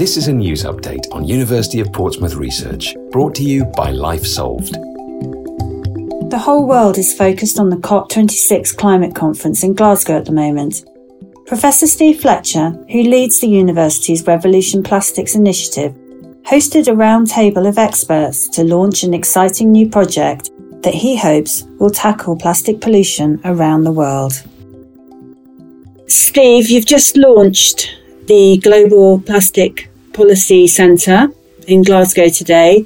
This is a news update on University of Portsmouth research, brought to you by Life Solved. The whole world is focused on the COP26 climate conference in Glasgow at the moment. Professor Steve Fletcher, who leads the university's Revolution Plastics initiative, hosted a roundtable of experts to launch an exciting new project that he hopes will tackle plastic pollution around the world. Steve, you've just launched the Global Plastic Policy Centre in Glasgow today.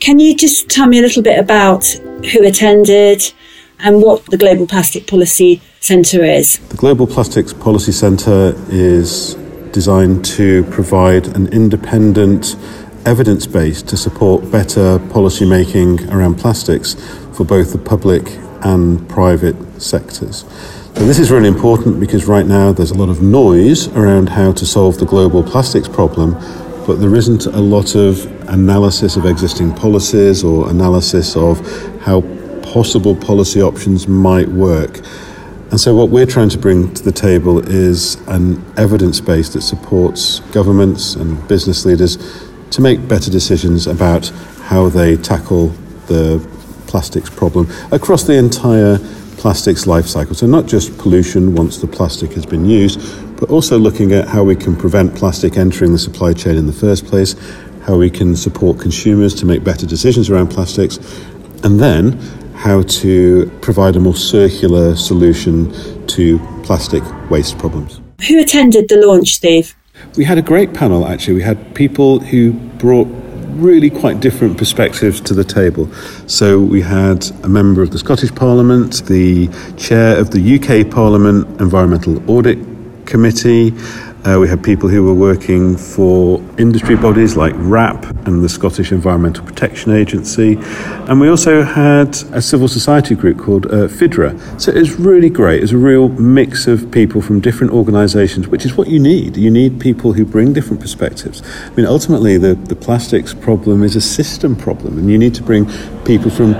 Can you just tell me a little bit about who attended and what the Global Plastic Policy Centre is? The Global Plastics Policy Centre is designed to provide an independent evidence base to support better policy making around plastics for both the public and private sectors. And this is really important because right now there's a lot of noise around how to solve the global plastics problem, but there isn't a lot of analysis of existing policies or analysis of how possible policy options might work. And so, what we're trying to bring to the table is an evidence base that supports governments and business leaders to make better decisions about how they tackle the plastics problem across the entire plastics life cycle. So, not just pollution once the plastic has been used, but also looking at how we can prevent plastic entering the supply chain in the first place, how we can support consumers to make better decisions around plastics, and then how to provide a more circular solution to plastic waste problems. Who attended the launch, Steve? We had a great panel actually. We had people who brought really quite different perspectives to the table. So we had a member of the Scottish Parliament, the chair of the UK Parliament Environmental Audit Committee, uh, we had people who were working for industry bodies like WRAP and the Scottish Environmental Protection Agency. And we also had a civil society group called uh, FIDRA. So it was really great. It's a real mix of people from different organisations, which is what you need. You need people who bring different perspectives. I mean, ultimately, the, the plastics problem is a system problem, and you need to bring people from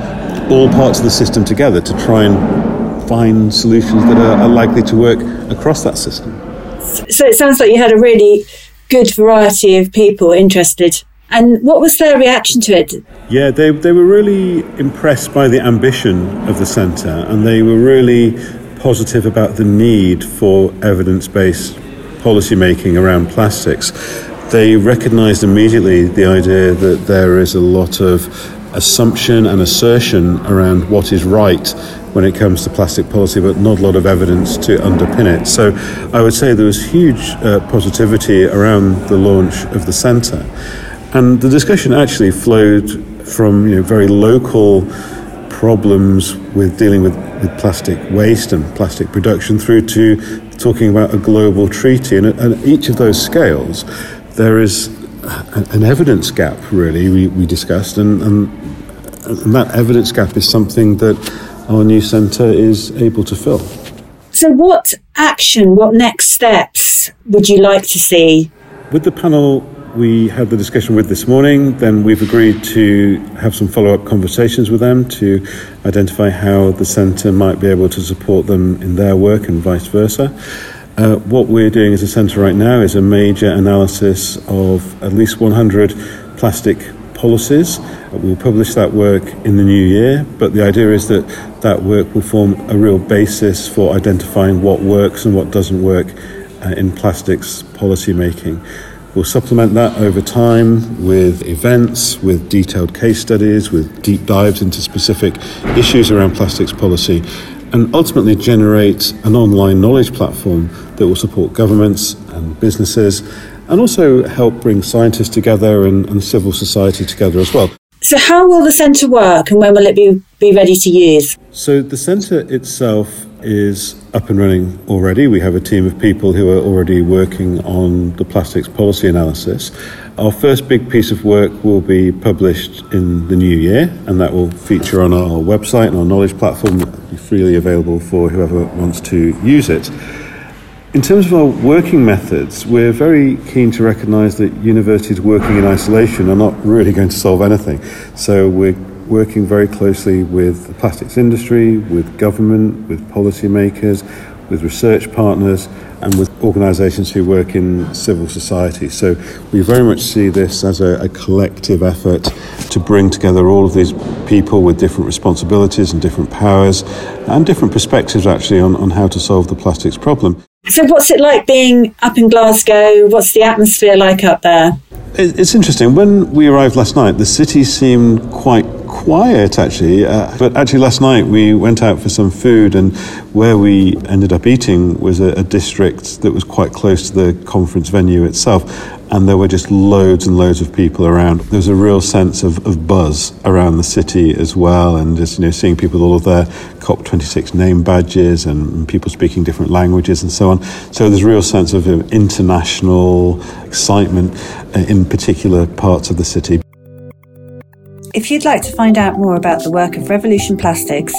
all parts of the system together to try and find solutions that are, are likely to work across that system. So it sounds like you had a really good variety of people interested. And what was their reaction to it? Yeah, they, they were really impressed by the ambition of the centre and they were really positive about the need for evidence based policy making around plastics. They recognised immediately the idea that there is a lot of assumption and assertion around what is right when it comes to plastic policy, but not a lot of evidence to underpin it. So I would say there was huge uh, positivity around the launch of the centre. And the discussion actually flowed from you know, very local problems with dealing with, with plastic waste and plastic production through to talking about a global treaty. And at, each of those scales, there is an evidence gap, really, we, we discussed, and, and, and that evidence gap is something that our new centre is able to fill. So, what action, what next steps would you like to see? With the panel we had the discussion with this morning, then we've agreed to have some follow up conversations with them to identify how the centre might be able to support them in their work and vice versa. Uh, what we're doing as a centre right now is a major analysis of at least 100 plastic policies. We'll publish that work in the new year, but the idea is that that work will form a real basis for identifying what works and what doesn't work uh, in plastics policy making. We'll supplement that over time with events, with detailed case studies, with deep dives into specific issues around plastics policy, and ultimately generate an online knowledge platform that will support governments and businesses and also help bring scientists together and, and civil society together as well. So, how will the centre work and when will it be, be ready to use? So, the centre itself is up and running already. We have a team of people who are already working on the plastics policy analysis. Our first big piece of work will be published in the new year, and that will feature on our website and our knowledge platform, be freely available for whoever wants to use it. In terms of our working methods, we're very keen to recognise that universities working in isolation are not really going to solve anything. So we're working very closely with the plastics industry, with government, with policymakers, with research partners, and with organisations who work in civil society. So we very much see this as a, a, collective effort to bring together all of these people with different responsibilities and different powers and different perspectives actually on, on how to solve the plastics problem. So, what's it like being up in Glasgow? What's the atmosphere like up there? It's interesting. When we arrived last night, the city seemed quite quiet actually. Uh, but actually, last night we went out for some food, and where we ended up eating was a, a, district that was quite close to the conference venue itself. And there were just loads and loads of people around. There was a real sense of, of buzz around the city as well, and just you know seeing people with all of their COP26 name badges and people speaking different languages and so on. So there's a real sense of international excitement uh, in particular parts of the city. If you'd like to find out more about the work of Revolution Plastics,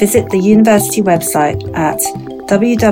visit the university website at www.port.ac.uk.